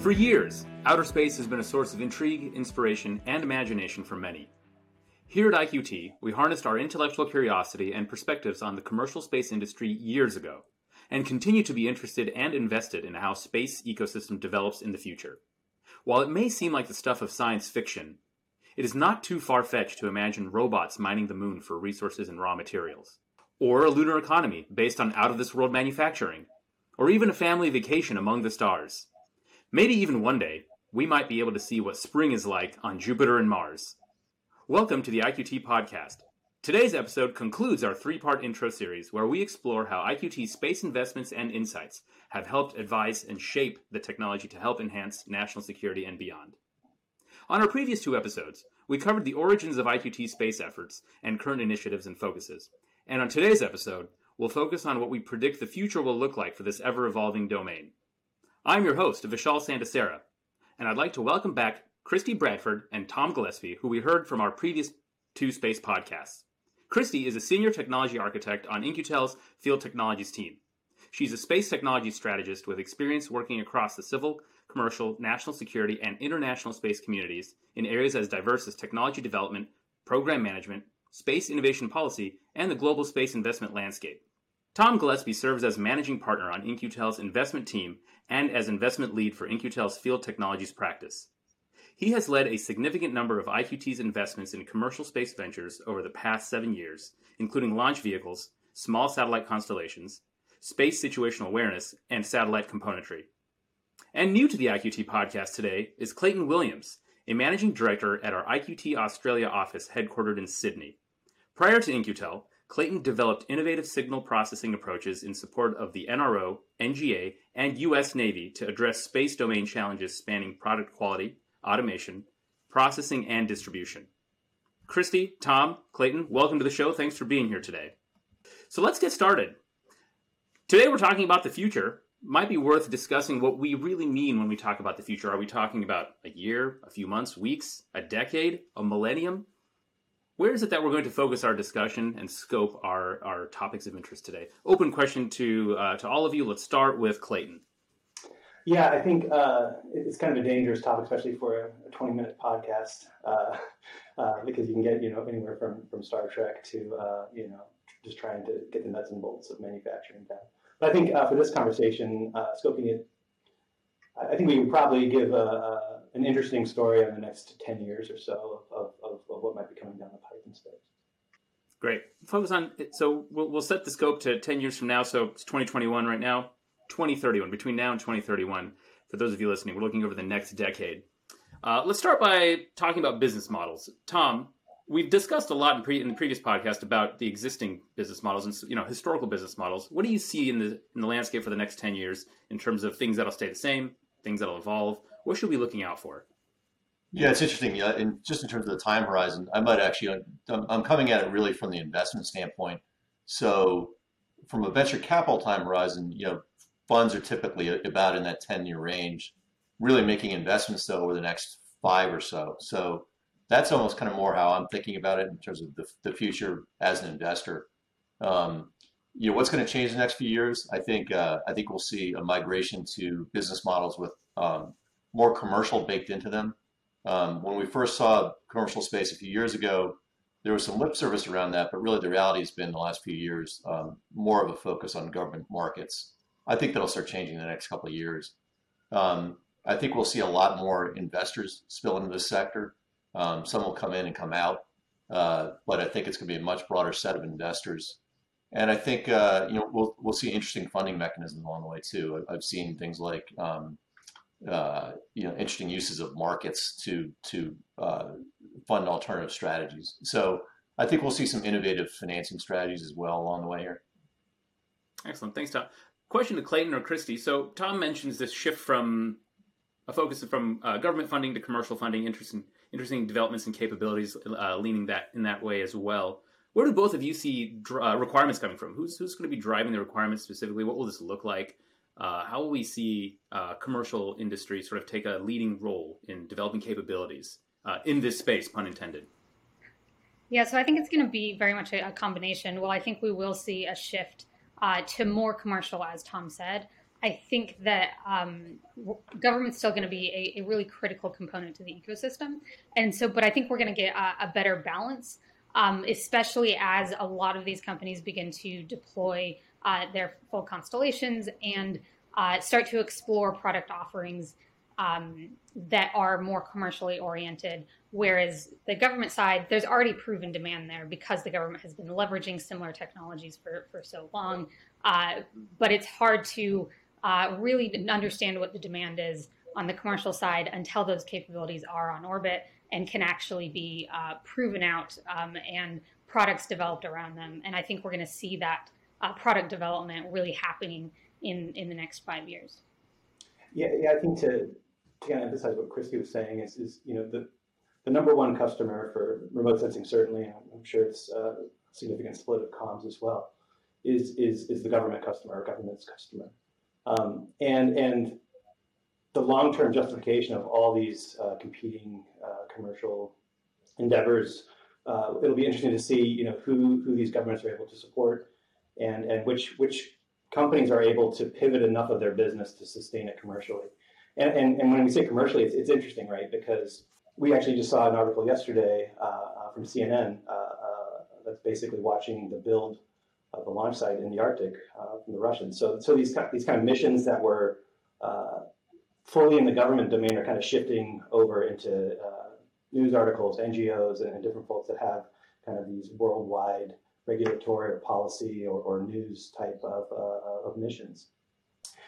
For years, outer space has been a source of intrigue, inspiration, and imagination for many. Here at IQT, we harnessed our intellectual curiosity and perspectives on the commercial space industry years ago, and continue to be interested and invested in how space ecosystem develops in the future. While it may seem like the stuff of science fiction, it is not too far fetched to imagine robots mining the moon for resources and raw materials, or a lunar economy based on out of this world manufacturing, or even a family vacation among the stars. Maybe even one day, we might be able to see what spring is like on Jupiter and Mars. Welcome to the IQT podcast. Today's episode concludes our three part intro series where we explore how IQT's space investments and insights have helped advise and shape the technology to help enhance national security and beyond. On our previous two episodes, we covered the origins of IQT space efforts and current initiatives and focuses. And on today's episode, we'll focus on what we predict the future will look like for this ever evolving domain. I'm your host, Vishal Sandesara, and I'd like to welcome back Kristi Bradford and Tom Gillespie, who we heard from our previous two space podcasts. Kristi is a senior technology architect on In-Q-Tel's Field Technologies team. She's a space technology strategist with experience working across the civil, commercial, national security, and international space communities in areas as diverse as technology development, program management, space innovation policy, and the global space investment landscape. Tom Gillespie serves as managing partner on In-Q-Tel's investment team and as investment lead for In-Q-Tel's field technologies practice. He has led a significant number of IQT's investments in commercial space ventures over the past seven years, including launch vehicles, small satellite constellations, space situational awareness, and satellite componentry. And new to the IQT podcast today is Clayton Williams, a managing director at our IQT Australia office headquartered in Sydney. Prior to In-Q-Tel, Clayton developed innovative signal processing approaches in support of the NRO, NGA, and U.S. Navy to address space domain challenges spanning product quality, automation, processing, and distribution. Kristi, Tom, Clayton, welcome to the show. Thanks for being here today. So let's get started. Today we're talking about the future. Might be worth discussing what we really mean when we talk about the future. Are we talking about a year, a few months, weeks, a decade, a millennium? Where is it that we're going to focus our discussion and scope our, our topics of interest today? Open question to uh, to all of you. Let's start with Clayton. Yeah, I think uh, it's kind of a dangerous topic, especially for a 20 minute podcast, uh, uh, because you can get you know anywhere from from Star Trek to uh, you know just trying to get the nuts and bolts of manufacturing down. But I think uh, for this conversation, scoping it, I think we can probably give a, a an interesting story on the next 10 years or so of, of, of what might be coming down the pipe. Great. Focus on, it. so we'll, we'll set the scope to 10 years from now. So it's 2021 right now, 2031, between now and 2031. For those of you listening, we're looking over the next decade. Uh, let's start by talking about business models. Tom, we've discussed a lot in, pre, in the previous podcast about the existing business models and you know historical business models. What do you see in the in the landscape for the next ten years in terms of things that'll stay the same, things that'll evolve, what should we be looking out for? Yeah, it's interesting. Yeah, and just in terms of the time horizon, I might actually, I'm coming at it really from the investment standpoint. So, from a venture capital time horizon, you know, funds are typically about in that 10 year range, really making investments though over the next five or so. So, that's almost kind of more how I'm thinking about it in terms of the, the future as an investor. Um, you know, what's going to change the next few years? I think uh, I think we'll see a migration to business models with um, more commercial baked into them. Um, when we first saw commercial space a few years ago, there was some lip service around that, but really the reality has been the last few years um, more of a focus on government markets. I think that'll start changing in the next couple of years. Um, I think we'll see a lot more investors spill into this sector. Um, some will come in and come out, uh, but I think it's going to be a much broader set of investors. And I think uh, you know we'll we'll see interesting funding mechanisms along the way too. I've seen things like um, uh, you know interesting uses of markets to to uh, fund alternative strategies. So I think we'll see some innovative financing strategies as well along the way here. Excellent, thanks, Tom. Question to Clayton or Kristi. So Tom mentions this shift from a focus from uh, government funding to commercial funding. Interesting, interesting developments and capabilities uh, leaning that in that way as well. Where do both of you see uh, requirements coming from? Who's who's going to be driving the requirements specifically? What will this look like? Uh, how will we see uh, commercial industry sort of take a leading role in developing capabilities uh, in this space, pun intended? Yeah, so I think it's going to be very much a, a, combination. Well, I think we will see a shift uh, to more commercial, as Tom said. I think that um, government's still going to be a, a, really critical component to the ecosystem. And so, but I think we're going to get a, a, better balance, um, especially as a lot of these companies begin to deploy uh, their full constellations and uh, start to explore product offerings um, that are more commercially oriented. Whereas the government side, there's already proven demand there because the government has been leveraging similar technologies for, for so long. Uh, but it's hard to uh, really understand what the demand is on the commercial side until those capabilities are on orbit and can actually be uh, proven out um, and products developed around them. And I think we're going to see that uh, product development really happening in, in the next five years. Yeah, yeah, I think to, to kind of emphasize what Kristi was saying is, is you know, the, the number one customer for remote sensing, certainly, I'm sure it's a significant split of comms as well, is, is, is the government customer or government's customer. Um, and and the long-term justification of all these uh, competing uh, commercial endeavors, uh, it'll be interesting to see, you know, who who these governments are able to support, and and which which companies are able to pivot enough of their business to sustain it commercially. And and, and when we say commercially, it's, it's interesting, right? Because we actually just saw an article yesterday uh, uh, from CNN uh, that's basically watching the build uh, the launch site in the Arctic uh, from the Russians. So, so these these kind of missions that were uh, fully in the government domain are kind of shifting over into uh, news articles, NGOs, and, and, different folks that have kind of these worldwide regulatory or policy or, or news type of, uh, of missions.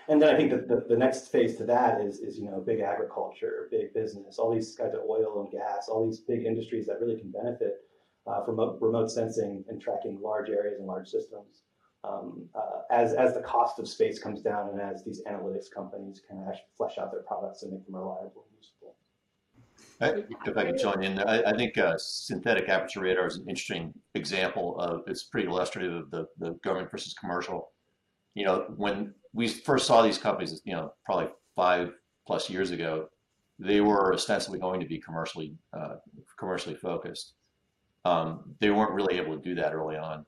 And then I think that the, the next phase to that is, is, you know, big agriculture, big business, all these kinds of oil and gas, all these big industries that really can benefit uh, for remote, remote sensing and tracking large areas and large systems. Um, uh, as, as the cost of space comes down and as these analytics companies can actually flesh out their products and make them reliable and useful. If I could join in, I, I think uh, synthetic aperture radar is an interesting example of, it's pretty illustrative of the, the government versus commercial. You know, when we first saw these companies, you know, probably five plus years ago, they were ostensibly going to be commercially uh, commercially focused um, they weren't really able to do that early on.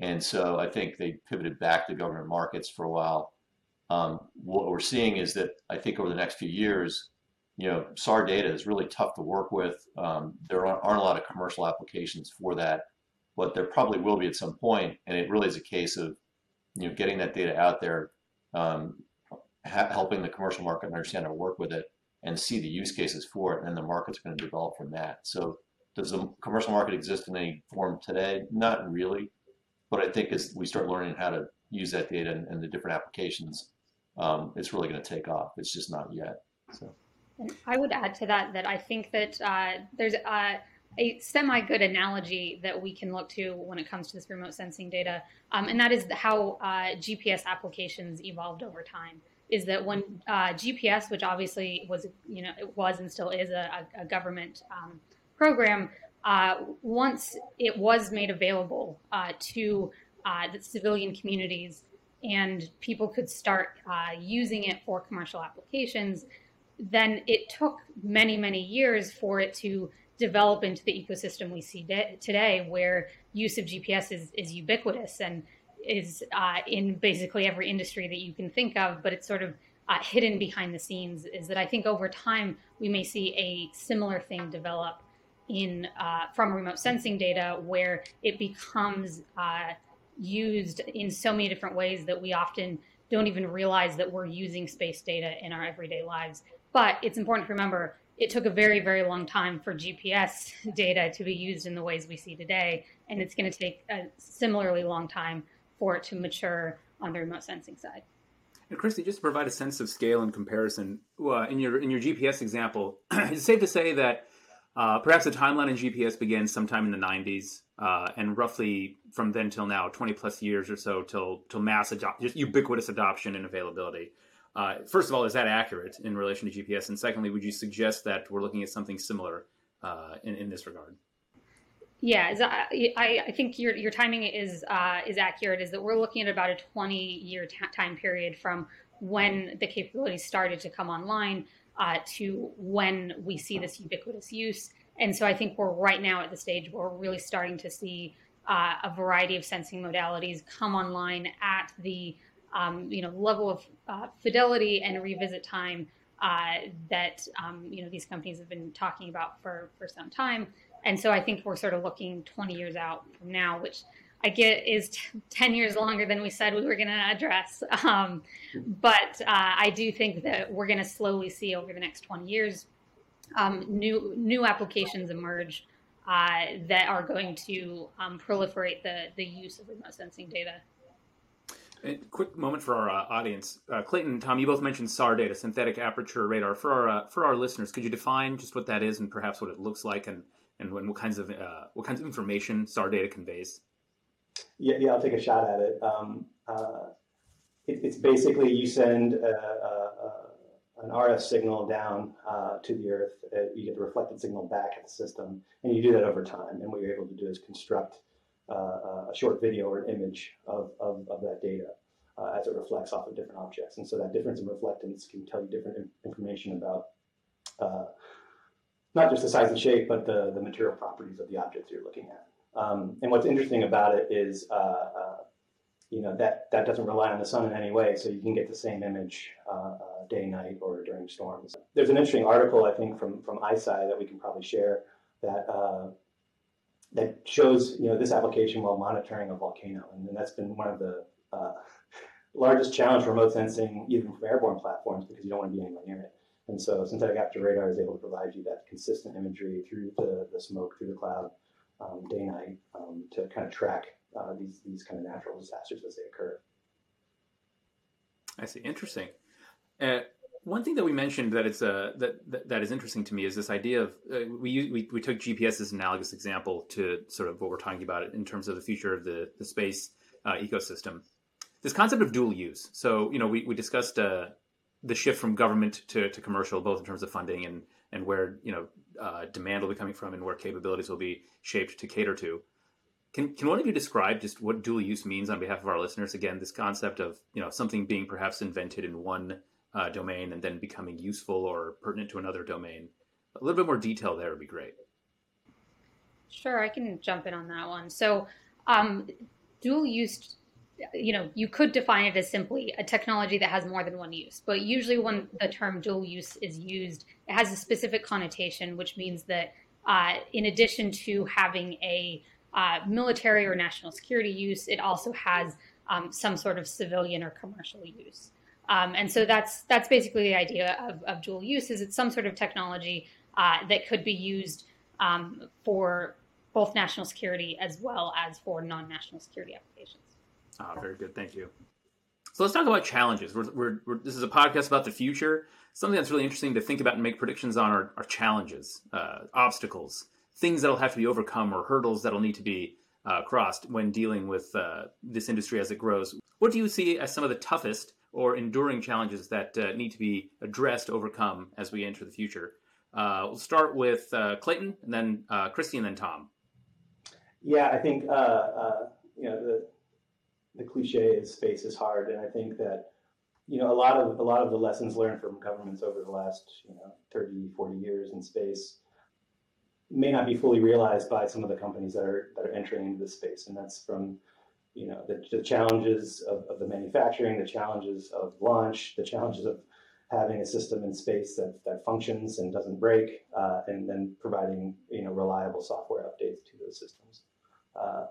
And so I think they pivoted back to government markets for a while. Um, what we're seeing is that I think over the next few years, you know, SAR data is really tough to work with. Um, there aren't, a lot of commercial applications for that, but there probably will be at some point. And it really is a case of, you know, getting that data out there, um, helping the commercial market understand how to work with it and see the use cases for it. And the market's going to develop from that. So does the commercial market exist in any form today? Not really. But I think as we start learning how to use that data and, and the different applications, um, it's really going to take off. It's just not yet. So. And I would add to that that I think that uh, there's a, a semi good analogy that we can look to when it comes to this remote sensing data, um, and that is how uh, GPS applications evolved over time. Is that when uh, GPS, which obviously was you know it was and still is a, a government um, program, uh, once it was made available uh, to uh, the civilian communities and people could start uh, using it for commercial applications, then it took many, many years for it to develop into the ecosystem we see de- today, where use of GPS is, is ubiquitous and is uh, in basically every industry that you can think of, but it's sort of uh, hidden behind the scenes. Is that I think over time we may see a similar thing develop in uh, from remote sensing data where it becomes uh, used in so many different ways that we often don't even realize that we're using space data in our everyday lives. But it's important to remember it took a very, very long time for GPS data to be used in the ways we see today, and it's going to take a similarly long time for it to mature on the remote sensing side. And Kristi, just to provide a sense of scale and comparison, uh, in your in your GPS example, it's safe to say that uh, perhaps the timeline in GPS begins sometime in the 90s, uh, and roughly from then till now, 20 plus years or so till till mass adop- just ubiquitous adoption and availability. Uh, first of all, is that accurate in relation to GPS? And secondly, would you suggest that we're looking at something similar uh, in, in this regard? Yeah, I, think your, your timing is uh, is accurate. Is that we're looking at about a 20 year t- time period from when the capabilities started to come online uh, to when we see this ubiquitous use. And so I think we're right now at the stage where we're really starting to see uh, a variety of sensing modalities come online at the um, you know level of uh, fidelity and revisit time uh, that um, you know these companies have been talking about for for some time. And so I think we're sort of looking 20 years out from now, which I get is t- 10 years longer than we said we were going to address. Um, but uh, I do think that we're going to slowly see over the next 20 years um, new new applications emerge uh, that are going to um, proliferate the, the use of remote sensing data. A quick moment for our uh, audience. Uh, Clayton, Tom, you both mentioned SAR data, synthetic aperture radar. For our uh, for our listeners, could you define just what that is and perhaps what it looks like and and when, what kinds of uh, what kinds of information SAR data conveys? Yeah, yeah, I'll take a shot at it. Um, uh, it it's basically you send a, a, a, an RF signal down uh, to the Earth. Uh, you get the reflected signal back at the system, and you do that over time. And what you're able to do is construct uh, uh, a short video or an image of, of, of that data uh, as it reflects off of different objects. And so that difference in reflectance can tell you different information about not just the size and shape, but the, the material properties of the objects you're looking at. Um, and what's interesting about it is, uh, uh, you know, that, that doesn't rely on the sun in any way, so you can get the same image uh, uh day, night, or during storms. There's an interesting article, I think, from, from ICEYE that we can probably share that, uh, that shows, you know, this application while monitoring a volcano. And, and that's been one of the uh, largest challenge for remote sensing, even from airborne platforms, because you don't want to be anywhere near it. And so synthetic aperture radar is able to provide you that consistent imagery through the, the smoke, through the cloud, um, day night, um, to kind of track uh, these these kind of natural disasters as they occur. I see. Interesting. Uh, one thing that we mentioned that it's uh, that, that, that is interesting to me is this idea of uh, we, we we took GPS as an analogous example to sort of what we're talking about in terms of the future of the the space uh, ecosystem. This concept of dual use. So you know we we discussed uh, the shift from government to, to commercial, both in terms of funding and and where you know uh, demand will be coming from and where capabilities will be shaped to cater to. Can can one of you describe just what dual use means on behalf of our listeners? Again, this concept of you know something being perhaps invented in one uh, domain and then becoming useful or pertinent to another domain. A little bit more detail there would be great. Sure, I can jump in on that one. So, um, dual use you know, you could define it as simply a technology that has more than one use. But usually, when the term dual use is used, it has a specific connotation, which means that uh, in addition to having a uh, military or national security use, it also has um, some sort of civilian or commercial use. Um, and so that's that's basically the idea of, of, dual use. Is it's some sort of technology uh, that could be used um, for both national security as well as for non-national security applications. Ah, very good. Thank you. So let's talk about challenges. We're, we're, we're, this is a podcast about the future. Something that's really interesting to think about and make predictions on are, are challenges, uh, obstacles, things that'll have to be overcome, or hurdles that'll need to be uh, crossed when dealing with uh, this industry as it grows. What do you see as some of the toughest or enduring challenges that uh, need to be addressed, overcome as we enter the future? Uh, we'll start with uh, Clayton, and then Kristi, and then Tom. Yeah, I think you know the the cliche is space is hard, and I think that you know a lot of a lot of the lessons learned from governments over the last you know 30, 40 years in space may not be fully realized by some of the companies that are that are entering into this space, and that's from you know the, the challenges of, of the manufacturing, the challenges of launch, the challenges of having a system in space that, that functions and doesn't break, uh, and then providing you know reliable software updates to those systems. Uh,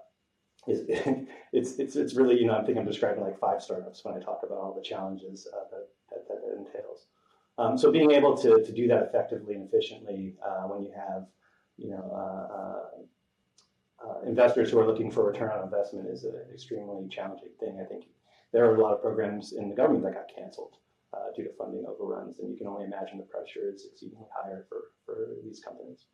it's it's it's really you know I think I'm describing like five startups when I talk about all the challenges uh, that, that, that entails. Um, so being able to to do that effectively and efficiently uh, when you have you know uh, uh, uh, investors who are looking for return on investment is an extremely challenging thing. I think there are a lot of programs in the government that got canceled due to funding overruns, and you can only imagine the pressure is exceedingly higher for for these companies.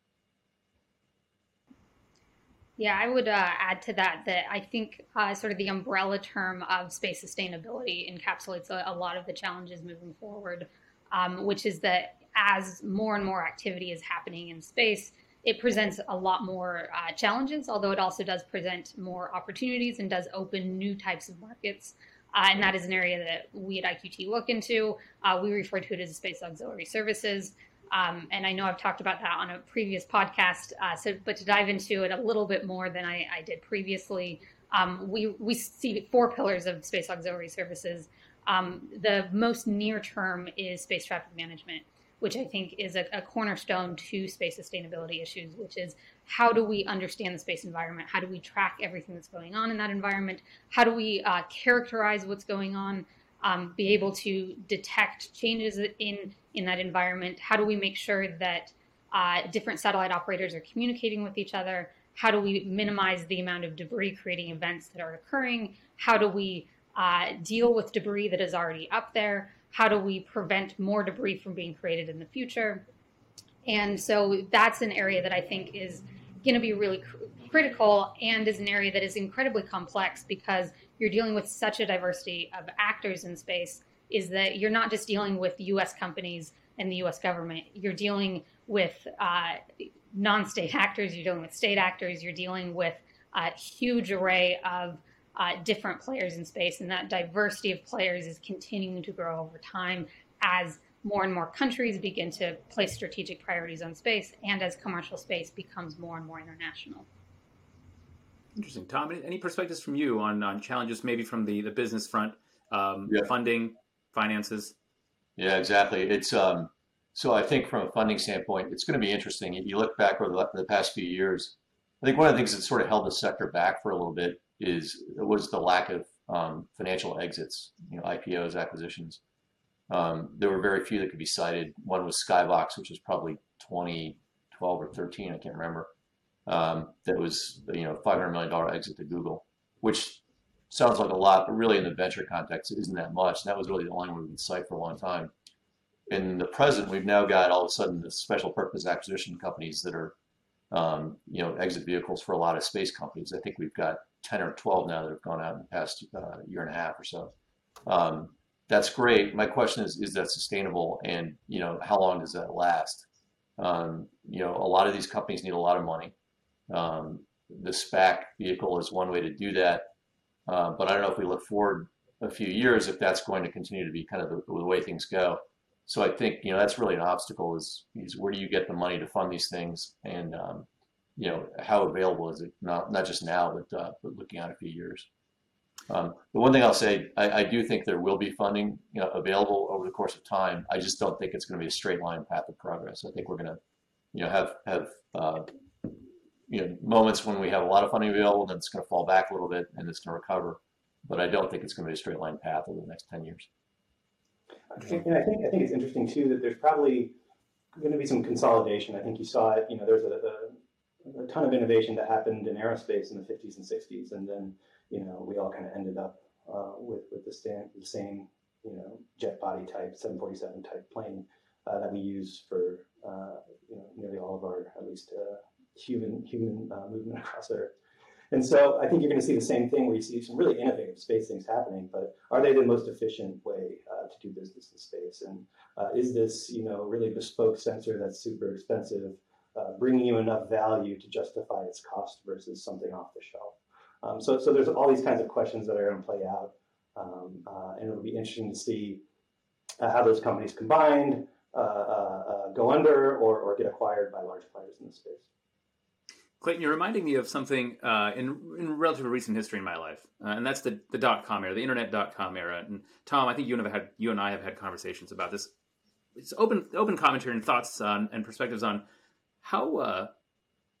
Yeah, I would uh, add to that that I think uh, sort of the umbrella term of space sustainability encapsulates a, a lot of the challenges moving forward, um, which is that as more and more activity is happening in space, it presents a lot more uh, challenges, although it also does present more opportunities and does open new types of markets. Uh, and that is an area that we at IQT look into. Uh, we refer to it as space auxiliary services. Um, and I know I've talked about that on a previous podcast. Uh, so, but to dive into it a little bit more than I, I did previously, um, we, we see four pillars of space auxiliary services. Um, the most near term is space traffic management, which I think is a, a, cornerstone to space sustainability issues, which is how do we understand the space environment? How do we track everything that's going on in that environment? How do we uh, characterize what's going on? Um, be able to detect changes in in that environment? How do we make sure that uh, different satellite operators are communicating with each other? How do we minimize the amount of debris creating events that are occurring? How do we uh, deal with debris that is already up there? How do we prevent more debris from being created in the future? And so that's an area that I think is going to be really cr- critical and is an area that is incredibly complex because you're dealing with such a diversity of actors in space is that you're not just dealing with US companies and the US government, you're dealing with uh, non state actors, you're dealing with state actors, you're dealing with a huge array of uh, different players in space. And that diversity of players is continuing to grow over time as more and more countries begin to place strategic priorities on space and as commercial space becomes more and more international. Interesting. Tom, any perspectives from you on, on challenges maybe from the, the business front, um, yeah. funding, finances? Yeah, exactly. It's um, so I think from a funding standpoint, it's going to be interesting. If you look back over the, the past few years, I think one of the things that sort of held the sector back for a little bit is was the lack of um, financial exits, you know, IPOs, acquisitions. Um, there were very few that could be cited. One was Skybox, which was probably 2012 or 13, I can't remember. Um, that was you know 500 million dollar exit to Google, which sounds like a lot, but really in the venture context, it isn't that much. And that was really the only one we could cite for a long time in the present, we've now got all of a sudden the special purpose acquisition companies that are, um, you know, exit vehicles for a lot of space companies. I think we've got 10 or 12 now that have gone out in the past uh, year and a half or so. Um, that's great. My question is, is that sustainable? And, you know, how long does that last? Um, you know, a lot of these companies need a lot of money. Um, the SPAC vehicle is one way to do that. Uh, but I don't know if we look forward a few years, if that's going to continue to be kind of the, the way things go so I think you know that's really an obstacle is is where do you get the money to fund these things and um, you know how available is it not not just now but uh, but looking at a few years. Um, the one thing I'll say, I, I, do think there will be funding you know, available over the course of time. I just don't think it's going to be a straight line path of progress. I think we're going to, you know, have have uh, you know moments when we have a lot of funding available, then it's going to fall back a little bit and it's going to recover. But I don't think it's going to be a straight line path over the next ten years. And I think I think it's interesting too that there's probably going to be some consolidation. I think you saw it. You know, there's a, a, a ton of innovation that happened in aerospace in the 50s and 60s, and then you know we all kind of ended up uh, with with the, stand, the same you know jet body type 747 type plane uh, that we use for uh, you know nearly all of our at least uh, human human uh, movement across Earth. And so I think you're going to see the same thing where you see some really innovative space things happening, but are they the most efficient way uh, to do business in space? And uh, is this, you know, really bespoke sensor that's super expensive, uh, bringing you enough value to justify its cost versus something off the shelf? Um, so, so there's all these kinds of questions that are going to play out, um, uh, and it'll be interesting to see uh, how those companies combined uh, go under or, or get acquired by large players in the space. Clayton, you're reminding me of something uh, in in relatively recent history in my life, uh, and that's the the dot com era, the internet dot com era. And Tom, I think you and have had you and I have had conversations about this. It's open open commentary and thoughts on and perspectives on how uh,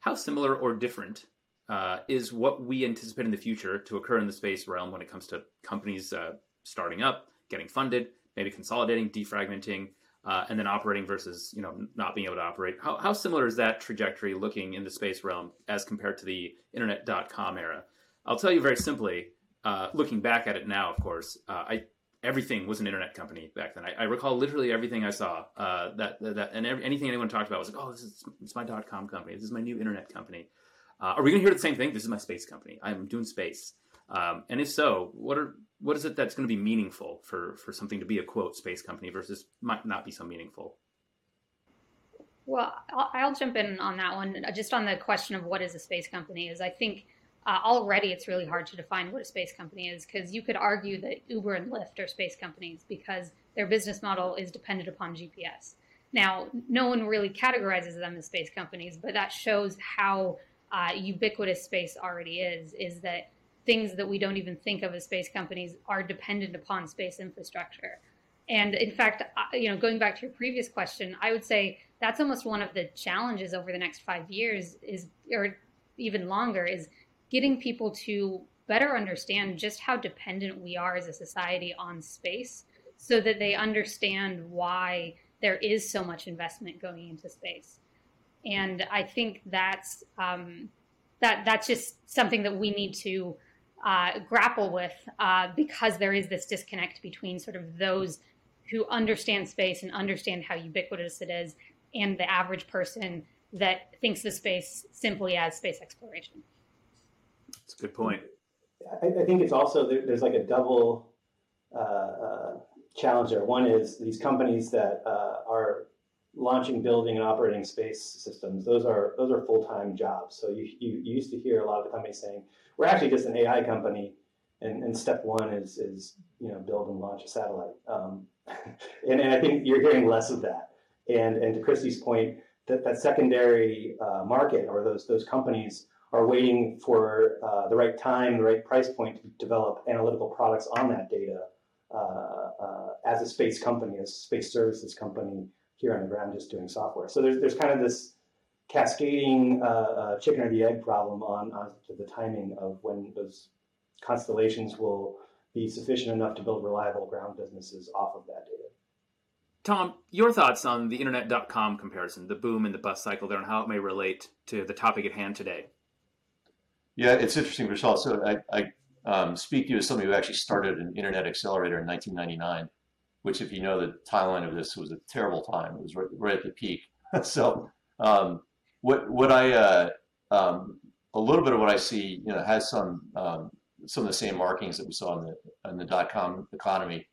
how similar or different uh, is what we anticipate in the future to occur in the space realm when it comes to companies uh, starting up, getting funded, maybe consolidating, defragmenting, uh, and then operating versus you know not being able to operate. How, how similar is that trajectory looking in the space realm as compared to the internet.com era? I'll tell you very simply. Uh, looking back at it now, of course, uh, I everything was an internet company back then. I, I recall literally everything I saw uh, that that and every, anything anyone talked about was like, oh, this is it's my dot com company. This is my new internet company. Uh, are we going to hear the same thing? This is my space company. I'm doing space. Um, and if so, what are what is it that's going to be meaningful for for something to be a quote space company versus might not be so meaningful? Well, I'll, jump in on that one. Just on the question of what is a space company is, I think uh, already it's really hard to define what a space company is because you could argue that Uber and Lyft are space companies because their business model is dependent upon GPS. Now, no one really categorizes them as space companies, but that shows how uh, ubiquitous space already is. Is that things that we don't even think of as space companies are dependent upon space infrastructure. And in fact, you know, going back to your previous question, I would say that's almost one of the challenges over the next five years is, or even longer, is getting people to better understand just how dependent we are as a society on space so that they understand why there is so much investment going into space. And I think that's um, that that's just something that we need to uh, grapple with uh, because there is this disconnect between sort of those who understand space and understand how ubiquitous it is and the average person that thinks of space simply as space exploration. That's a good point. I, I think it's also there, there's like a double uh, uh, challenge there. One is these companies that uh, are launching, building, and operating space systems. Those are those are full time jobs. So you, you, you used to hear a lot of the companies saying we're actually just an AI company, and, and step one is is you know build and launch a satellite. Um, and, and I think you're hearing less of that. And and to Kristi's point, that that secondary uh, market or those those companies are waiting for uh, the right time, the right price point to develop analytical products on that data uh, uh as a space company, as a space services company here on the ground, just doing software. So there's there's kind of this cascading uh, uh, chicken or the egg problem on, on the timing of when those constellations will be sufficient enough to build reliable ground businesses off of that data. Tom, your thoughts on the internet.com comparison, the boom and the bust cycle there, and how it may relate to the topic at hand today? Yeah, it's interesting, Vishal. So I, I um, speak to you as somebody who actually started an internet accelerator in 1999, which, if you know the timeline of this, was a terrible time. It was right, right at the peak. so um, what what I uh, um, a little bit of what I see, you know, has some um, some of the same markings that we saw in the in the dot com economy.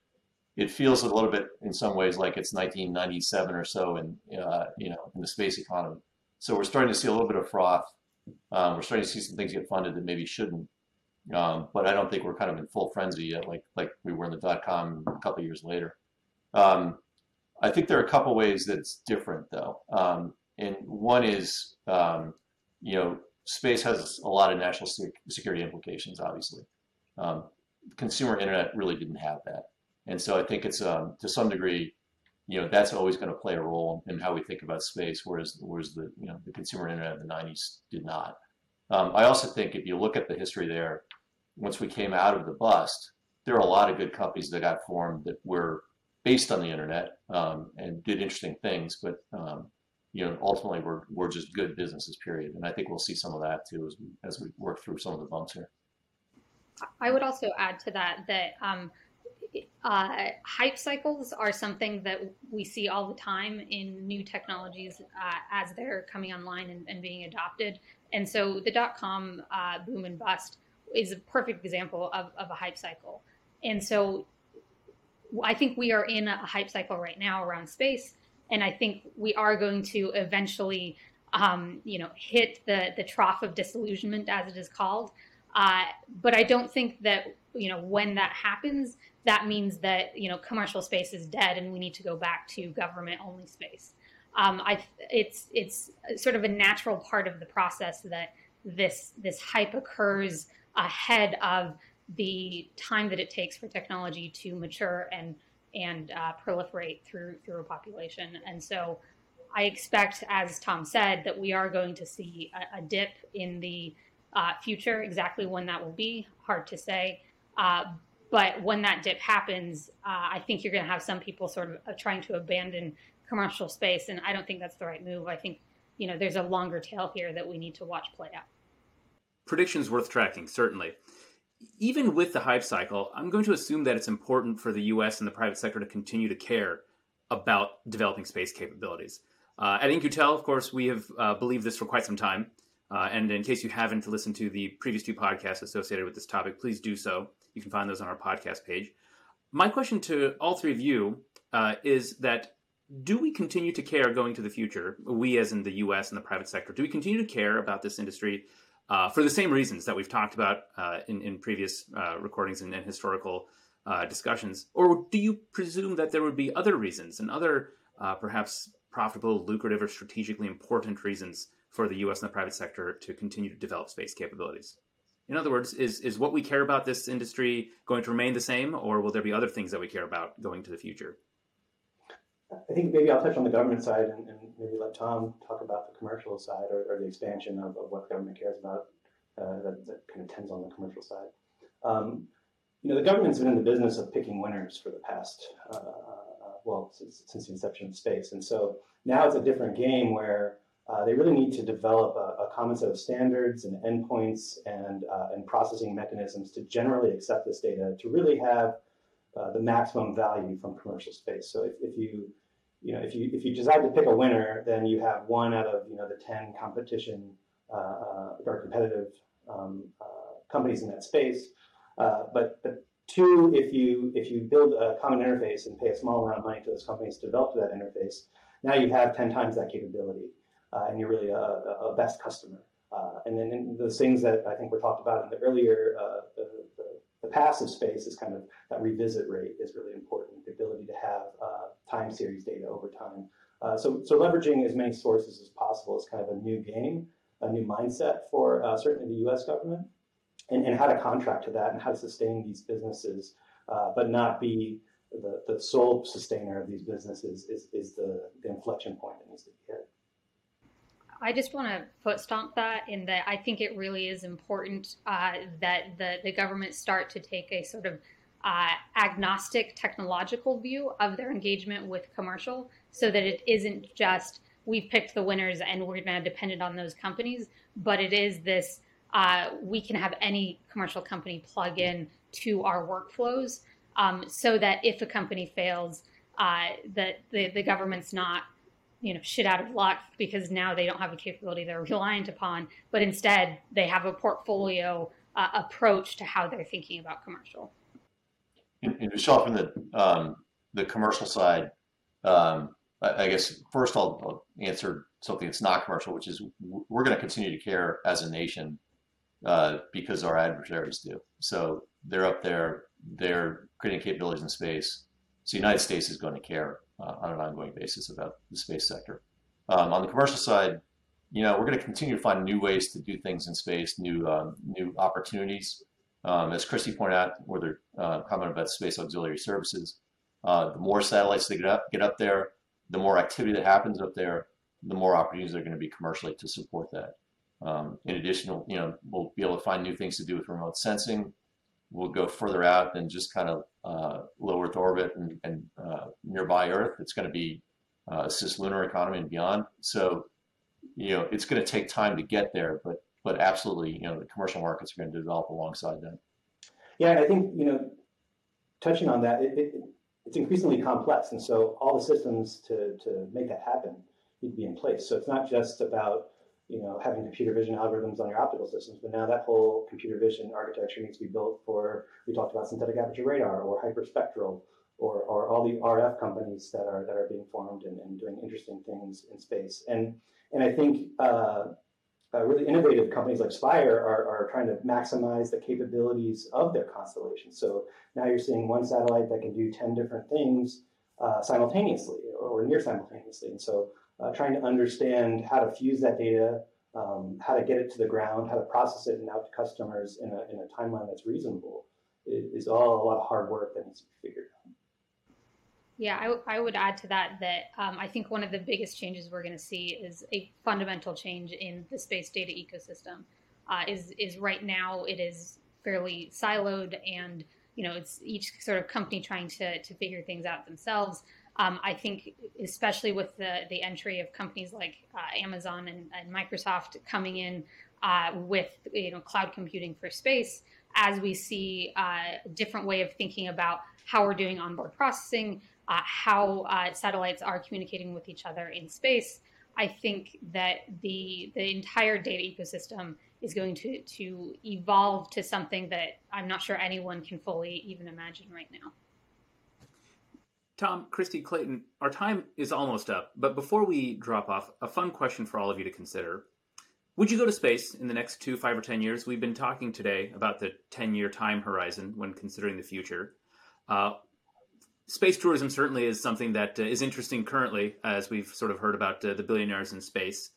It feels a little bit, in some ways, like it's 1997 or so, in uh, you know, in the space economy. So we're starting to see a little bit of froth. Um, we're starting to see some things get funded that maybe shouldn't. Um, but I don't think we're kind of in full frenzy yet, like like we were in the dot com a couple years later. Um, I think there are a couple ways that's different, though. Um, and one is, um, you know, space has a lot of national security implications, obviously. Um, consumer internet really didn't have that. And so I think it's um, to some degree, you know, that's always going to play a role in how we think about space, whereas whereas the you know the consumer internet of the 90s did not. I also think if you look at the history there, once we came out of the bust, there are a lot of good companies that got formed that were based on the internet um, and did interesting things, but um, you know, ultimately we're, we're just good businesses, period. And I think we'll see some of that too as we, as we work through some of the bumps here. I would also add to that that um, uh, hype cycles are something that we see all the time in new technologies uh, as they're coming online and, and, being adopted. And so the dot com uh, boom and bust is a perfect example of, of a hype cycle. And so I think we are in a hype cycle right now around space and I think we are going to eventually, um, you know, hit the the trough of disillusionment, as it is called. Uh, but I don't think that you know when that happens, that means that you know commercial space is dead and we need to go back to government only space. Um, I it's it's sort of a natural part of the process that this this hype occurs ahead of the time that it takes for technology to mature and and uh, proliferate through through a population. And so, I expect, as Tom said, that we are going to see a, a dip in the uh, future. Exactly when that will be, hard to say. Uh, but when that dip happens, uh, I think you're going to have some people sort of uh, trying to abandon commercial space, and I don't think that's the right move. I think you know there's a longer tail here that we need to watch play out. Predictions worth tracking, certainly even with the hype cycle, I'm going to assume that it's important for the U.S. and the private sector to continue to care about developing space capabilities. Uh, at In-Q-Tel, of course, we have uh, believed this for quite some time. Uh, and in case you haven't listened to the previous two podcasts associated with this topic, please do so. You can find those on our podcast page. My question to all three of you uh, is that do we continue to care going to the future, we as in the US and the private sector, do we continue to care about this industry uh, for the same reasons that we've talked about uh, in, in previous uh, recordings and, and historical uh, discussions? Or do you presume that there would be other reasons and other uh, perhaps profitable, lucrative, or strategically important reasons for the US and the private sector to continue to develop space capabilities? In other words, is, is what we care about this industry going to remain the same, or will there be other things that we care about going to the future? I think maybe I'll touch on the government side and, and maybe let Tom talk about the commercial side or, or the expansion of, of, what government cares about uh, that, that, kind of tends on the commercial side. Um, you know, the government's been in the business of picking winners for the past, uh, uh, well, since, since, the inception of space. And so now it's a different game where uh, they really need to develop a, a, common set of standards and endpoints and, uh, and processing mechanisms to generally accept this data to really have uh, the maximum value from commercial space. So if, if you you know if you if you decide to pick a winner, then you have one out of you know the ten competition uh, uh, or competitive um, companies in that space. but but two, if you if you build a common interface and pay a small amount of money to those companies to develop that interface, now you have ten times that capability uh, and you're really a, a best customer. Uh, and then the things that I think were talked about in the earlier, uh, the, passive space is kind of that revisit rate is really important. The ability to have uh, time series data over time. Uh, so, so leveraging as many sources as possible is kind of a new game, a new mindset for uh, certainly the U.S. government, and, and how to contract to that and how to sustain these businesses, uh, but not be the, the sole sustainer of these businesses is, is the, the inflection point that needs to be hit. I just want to foot stomp that in that I think it really is important uh, that the, the government start to take a sort of uh, agnostic technological view of their engagement with commercial so that it isn't just we've picked the winners and we're going to depend on those companies, but it is this uh, we can have any commercial company plug in to our workflows um, so that if a company fails, uh, that the, the government's not you know shit out of luck because now they don't have a capability they're reliant upon but instead they have a portfolio uh, approach to how they're thinking about commercial. And, and Vishal, from the um, the commercial side um, I, I, guess first I'll, I'll, answer something that's not commercial which is we're going to continue to care as a nation uh, because our adversaries do. So they're up there they're creating capabilities in space. So the united states is going to care uh, on an ongoing basis about the space sector. Um, on the commercial side, you know, we're going to continue to find new ways to do things in space, new um, new opportunities. Um, as Kristi pointed out, where they're uh, commenting about space auxiliary services, uh, the more satellites they get up, get up there, the more activity that happens up there, the more opportunities there are going to be commercially to support that. Um, in addition, you know, we'll be able to find new things to do with remote sensing, will go further out than just kind of uh, low Earth orbit and, and uh, nearby Earth. It's going to be uh, cislunar economy and beyond. So, you know, it's going to take time to get there, but but absolutely, you know, the commercial markets are going to develop alongside that. Yeah, I think you know, touching on that, it, it, it's increasingly complex, and so all the systems to to make that happen need to be in place. So it's not just about you know, having computer vision algorithms on your optical systems. But now that whole computer vision architecture needs to be built for, we talked about synthetic aperture radar or hyperspectral or, or all the RF companies that are, that are being formed and, and doing interesting things in space. And, and I think uh, uh, really innovative companies like Spire are, are trying to maximize the capabilities of their constellation. So now you're seeing one satellite that can do 10 different things uh, simultaneously or, or near simultaneously. And so uh, trying to understand how to fuse that data, um, how to get it to the ground, how to process it and out to customers in a, in a timeline that's reasonable is, all a lot of hard work that needs to be figured out. Yeah, I, I would add to that that um, I think one of the biggest changes we're going to see is a fundamental change in the space data ecosystem. Uh, is is right now it is fairly siloed and you know it's each sort of company trying to to figure things out themselves. Um, I think, especially with the, the entry of companies like uh, Amazon and, and, Microsoft coming in uh, with you know cloud computing for space, as we see uh, a different way of thinking about how we're doing onboard processing, uh, how uh, satellites are communicating with each other in space, I think that the the entire data ecosystem is going to to evolve to something that I'm not sure anyone can fully even imagine right now. Tom, Kristi, Clayton, our time is almost up, but before we drop off, a fun question for all of you to consider. Would you go to space in the next two, five, or 10 years? We've been talking today about the 10 year time horizon when considering the future. Uh, space tourism certainly is something that uh, is interesting currently, as we've sort of heard about uh, the billionaires in space.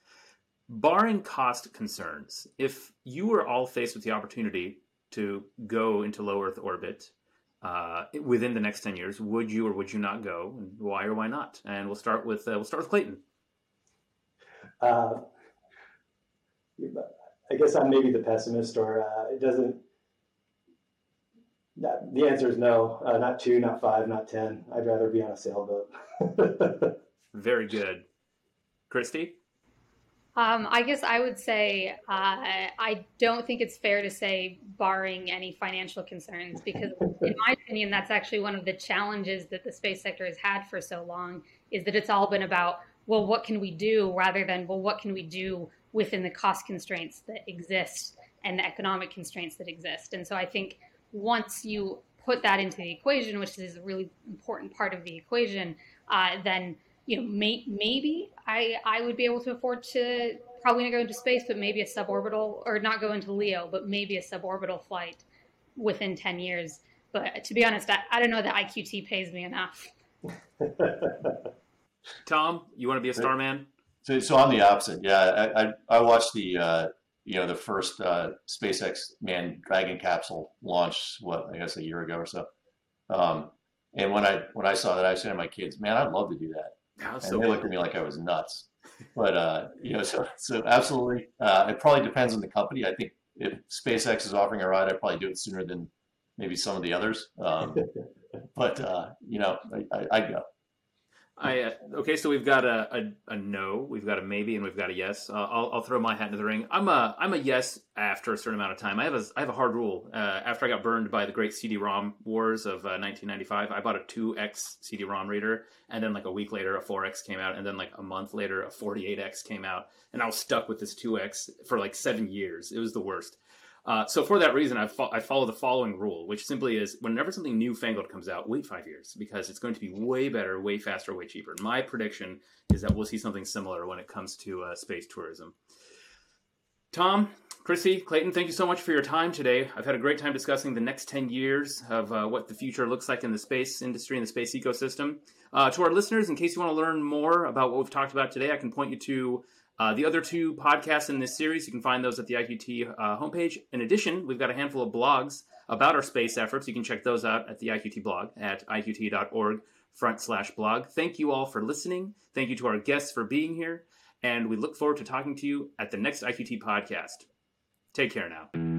barring cost concerns, if you were all faced with the opportunity to go into low Earth orbit uh, within the next ten years, would you or would you not go? And why or why not? And we'll start with uh, we'll start with Clayton. Uh, I guess I'm maybe the pessimist, or uh, it doesn't. The answer is no. Uh, not two, not five, not ten. I'd rather be on a sailboat. Very good, Kristi. Um, I guess I would say uh, I don't think it's fair to say barring any financial concerns because, in my opinion, that's actually one of the challenges that the space sector has had for so long is that it's all been about well, what can we do rather than well, what can we do within the cost constraints that exist and the economic constraints that exist. And so I think once you put that into the equation, which is a really important part of the equation, uh, then you know, may, maybe I, I would be able to afford to probably not go into space, but maybe a suborbital, or not go into LEO, but maybe a suborbital flight within 10 years. But to be honest, I, I don't know that IQT pays me enough. Tom, you want to be a starman? So, so I'm the opposite. Yeah, I, I, I watched the uh, you know the first uh, SpaceX manned Dragon capsule launch. What I guess a year ago or so. Um, and when I when I saw that, I said to my kids, "Man, I'd love to do that." And so they looked at me like I was nuts. But uh, you know, so so absolutely, uh, it probably depends on the company. I think if SpaceX is offering a ride, I'd probably do it sooner than maybe some of the others. Um, but uh, you know, I, I, I go. I uh, okay, so we've got a, a, a, no, we've got a maybe, and we've got a yes. Uh, I'll, I'll throw my hat into the ring. I'm a I'm a yes after a certain amount of time. I have a I have a hard rule. Uh, after I got burned by the great CD-ROM wars of 1995, uh, I bought a 2x CD-ROM reader, and then like a week later, a 4x came out, and then like a month later, a 48x came out, and I was stuck with this 2x for like seven years. It was the worst. Uh, so for that reason, I, fo- I follow the following rule, which simply is whenever something newfangled comes out, wait five years because it's going to be way better, way faster, way cheaper. My prediction is that we'll see something similar when it comes to uh, space tourism. Tom, Chrissy, Clayton, thank you so much for your time today. I've had a great time discussing the next 10 years of uh, what the future looks like in the space industry and the space ecosystem. Uh, to our listeners, in case you want to learn more about what we've talked about today, I can point you to uh, the other two podcasts in this series, you can find those at the IQT uh, homepage. In addition, we've got a handful of blogs about our space efforts. You can check those out at the IQT blog at iqt.org front slash blog. Thank you all for listening. Thank you to our guests for being here. And we look forward to talking to you at the next IQT podcast. Take care now.